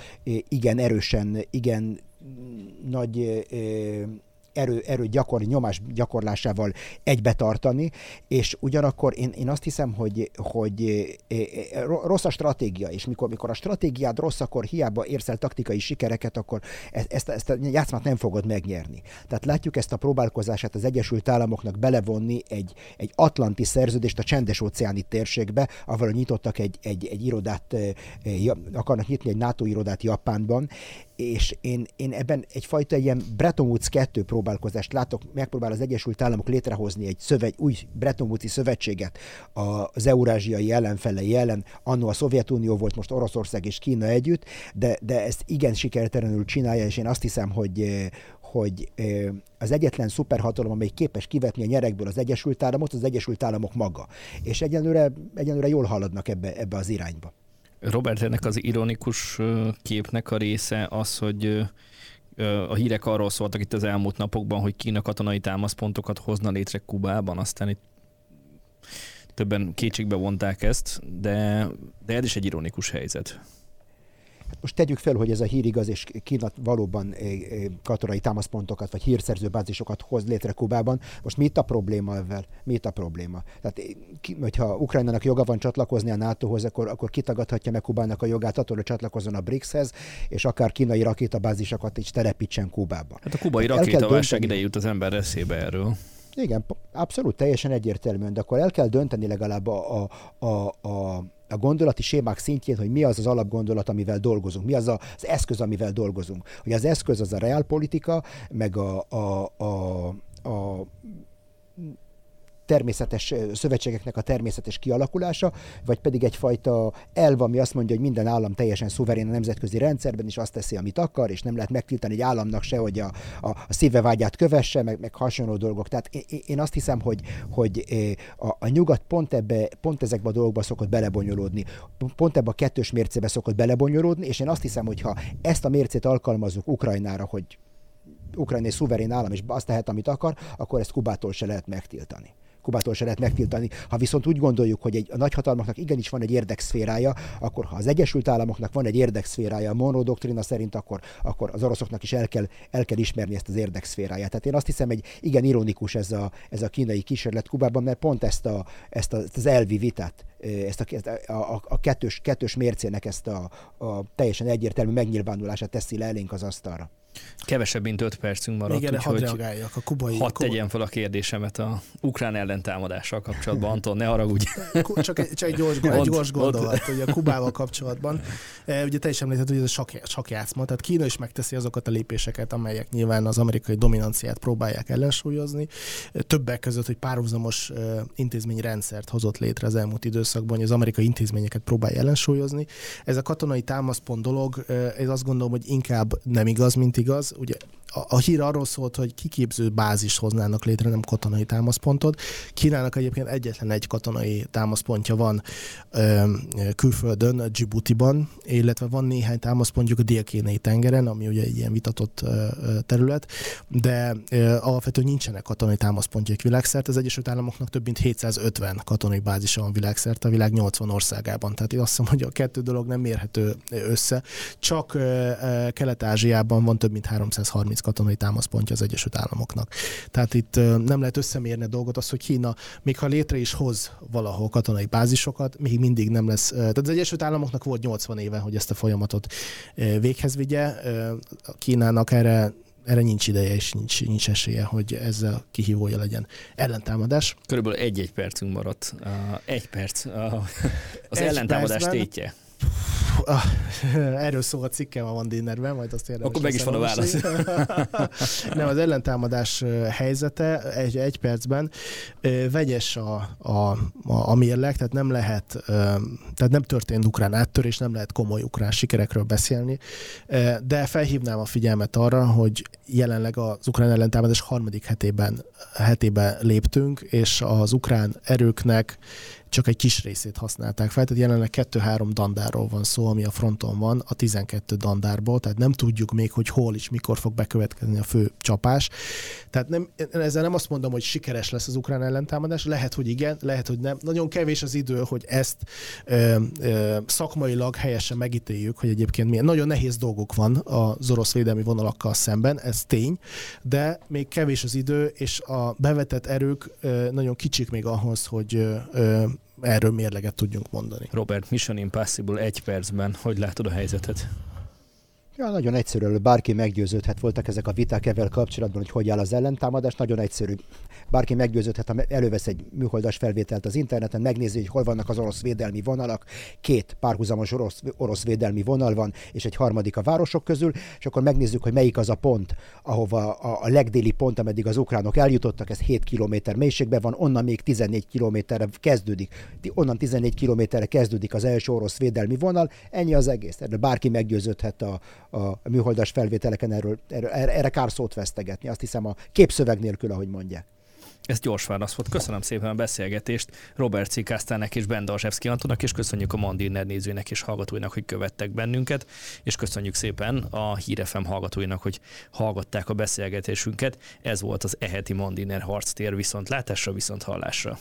igen erősen, igen nagy erő, erő gyakor, nyomás gyakorlásával egybe tartani, és ugyanakkor én, én azt hiszem, hogy, hogy rossz a stratégia, és mikor, mikor a stratégiád rossz, akkor hiába érsz el taktikai sikereket, akkor e, ezt, ezt a játszmát nem fogod megnyerni. Tehát látjuk ezt a próbálkozását az Egyesült Államoknak belevonni egy, egy atlanti szerződést a csendes óceáni térségbe, ahol nyitottak egy, egy, egy irodát, akarnak nyitni egy NATO irodát Japánban, és én, én ebben egyfajta ilyen Bretton Woods 2 próbálkozást látok, megpróbál az Egyesült Államok létrehozni egy szövet, új Bretton Woods-i szövetséget az eurázsiai ellenfelei ellen, annó a Szovjetunió volt, most Oroszország és Kína együtt, de, de ezt igen sikertelenül csinálja, és én azt hiszem, hogy, hogy az egyetlen szuperhatalom, amely képes kivetni a nyerekből az Egyesült Államot, az Egyesült Államok maga. És egyenlőre, egyenlőre jól haladnak ebbe, ebbe az irányba. Robert, ennek az ironikus képnek a része az, hogy a hírek arról szóltak itt az elmúlt napokban, hogy Kína katonai támaszpontokat hozna létre Kubában, aztán itt többen kétségbe vonták ezt, de, de ez is egy ironikus helyzet. Most tegyük fel, hogy ez a hír igaz, és Kína valóban eh, eh, katonai támaszpontokat vagy hírszerző bázisokat hoz létre Kubában. Most mi itt a probléma ezzel? Mi itt a probléma? Tehát, eh, hogyha Ukrajnának joga van csatlakozni a NATO-hoz, akkor, akkor kitagadhatja meg Kubának a jogát attól, hogy csatlakozzon a BRICS-hez, és akár kínai rakétabázisokat is telepítsen Kubába. Hát a kubai rakétaválság ide jut az ember eszébe erről. Igen, abszolút teljesen egyértelműen, de akkor el kell dönteni legalább a, a, a, a a gondolati sémák szintjén, hogy mi az az alapgondolat, amivel dolgozunk, mi az az eszköz, amivel dolgozunk. Hogy az eszköz az a reálpolitika, meg a, a, a, a természetes szövetségeknek a természetes kialakulása, vagy pedig egyfajta elv, ami azt mondja, hogy minden állam teljesen szuverén a nemzetközi rendszerben, és azt teszi, amit akar, és nem lehet megtiltani egy államnak se, hogy a, a, a szívevágyát kövesse, meg, meg hasonló dolgok. Tehát én, én azt hiszem, hogy, hogy a, a nyugat pont, ebbe, pont ezekbe a dolgokba szokott belebonyolódni, pont ebbe a kettős mércébe szokott belebonyolódni, és én azt hiszem, hogy ha ezt a mércét alkalmazzuk Ukrajnára, hogy Ukrajna egy szuverén állam, és azt tehet, amit akar, akkor ezt Kubától se lehet megtiltani. Kubától se lehet megtiltani. Ha viszont úgy gondoljuk, hogy egy, a nagyhatalmaknak igenis van egy érdekszférája, akkor ha az Egyesült Államoknak van egy érdekszférája a Monroe doktrina szerint, akkor, akkor az oroszoknak is el kell, el kell ismerni ezt az érdekszféráját. Tehát én azt hiszem, egy igen ironikus ez a, ez a kínai kísérlet Kubában, mert pont ezt, a, ezt, a, ezt az elvi vitát, ezt a, a, a, a kettős, kettős mércének ezt a, a teljesen egyértelmű megnyilvánulását teszi le elénk az asztalra. Kevesebb, mint öt percünk maradt, erre hadd reagáljak. A kubai, hadd kubai... tegyem fel a kérdésemet a ukrán ellentámadásszal kapcsolatban. Anton, ne haragudj. Csak egy, csak egy gyors, egy gyors gondolat, hogy a Kubával kapcsolatban. E, ugye te is említetted, hogy ez a sakj, sakjátszma, tehát Kína is megteszi azokat a lépéseket, amelyek nyilván az amerikai dominanciát próbálják ellensúlyozni. E, többek között, hogy párhuzamos e, intézményrendszert hozott létre az elmúlt időszakban, hogy az amerikai intézményeket próbálja ellensúlyozni. Ez a katonai támaszpont dolog, ez azt gondolom, hogy inkább nem igaz, mint igaz ugye a, hír arról szólt, hogy kiképző bázis hoznának létre, nem katonai támaszpontot. Kínának egyébként egyetlen egy katonai támaszpontja van ö, külföldön, Djibouti-ban, illetve van néhány támaszpontjuk a dél tengeren, ami ugye egy ilyen vitatott ö, terület, de ö, alapvetően nincsenek katonai támaszpontjaik világszerte. Az Egyesült Államoknak több mint 750 katonai bázisa van világszerte a világ 80 országában. Tehát én azt mondom, hogy a kettő dolog nem mérhető össze. Csak Kelet-Ázsiában van több mint 330 katonai támaszpontja az Egyesült Államoknak. Tehát itt nem lehet összemérni a dolgot, az, hogy Kína, még ha létre is hoz valahol katonai bázisokat, még mindig nem lesz. Tehát az Egyesült Államoknak volt 80 éve, hogy ezt a folyamatot véghez vigye. Kínának erre erre nincs ideje, és nincs, nincs esélye, hogy ezzel kihívója legyen. Ellentámadás. Körülbelül egy-egy percünk maradt. Uh, egy perc. Uh, az egy ellentámadás percben, tétje. Ah, erről szól a cikkem a Van Dinnerben, majd azt érdemes. Akkor meg is van a válasz. Nem, az ellentámadás helyzete egy, egy percben vegyes a, a, a, a mérleg, tehát nem lehet, tehát nem történt ukrán áttörés, nem lehet komoly ukrán sikerekről beszélni, de felhívnám a figyelmet arra, hogy jelenleg az ukrán ellentámadás harmadik hetében, hetében léptünk, és az ukrán erőknek csak egy kis részét használták fel, tehát jelenleg 2-3 dandárról van szó, ami a fronton van, a 12 dandárból, tehát nem tudjuk még, hogy hol és mikor fog bekövetkezni a fő csapás. Tehát nem, ezzel nem azt mondom, hogy sikeres lesz az ukrán ellentámadás, lehet, hogy igen, lehet, hogy nem. Nagyon kevés az idő, hogy ezt ö, ö, szakmailag helyesen megítéljük, hogy egyébként milyen nagyon nehéz dolgok van az orosz védelmi vonalakkal szemben, ez tény, de még kevés az idő, és a bevetett erők ö, nagyon kicsik még ahhoz, hogy ö, erről mérleget tudjunk mondani. Robert, Mission Impossible egy percben, hogy látod a helyzetet? Ja, nagyon egyszerű, bárki meggyőződhet, voltak ezek a viták ezzel kapcsolatban, hogy hogy áll az ellentámadás, nagyon egyszerű. Bárki meggyőződhet, ha elővesz egy műholdas felvételt az interneten, megnézi, hogy hol vannak az orosz védelmi vonalak, két párhuzamos orosz, orosz védelmi vonal van, és egy harmadik a városok közül, és akkor megnézzük, hogy melyik az a pont, ahova a, a legdéli pont, ameddig az ukránok eljutottak, ez 7 km mélységben van, onnan még 14 kilométerre kezdődik, onnan 14 kilométerre kezdődik az első orosz védelmi vonal, ennyi az egész. Erről bárki meggyőződhet a, a műholdas felvételeken erről, erről, erre kár szót vesztegetni, azt hiszem a képszöveg nélkül, ahogy mondják. Ez gyors válasz volt. Köszönöm szépen a beszélgetést Robert Cikásztának és Ben Dalzsevszki Antonak, és köszönjük a Mandiner nézőnek és hallgatóinak, hogy követtek bennünket, és köszönjük szépen a Hírefem hallgatóinak, hogy hallgatták a beszélgetésünket. Ez volt az eheti Mandiner harctér viszont látásra, viszont hallásra.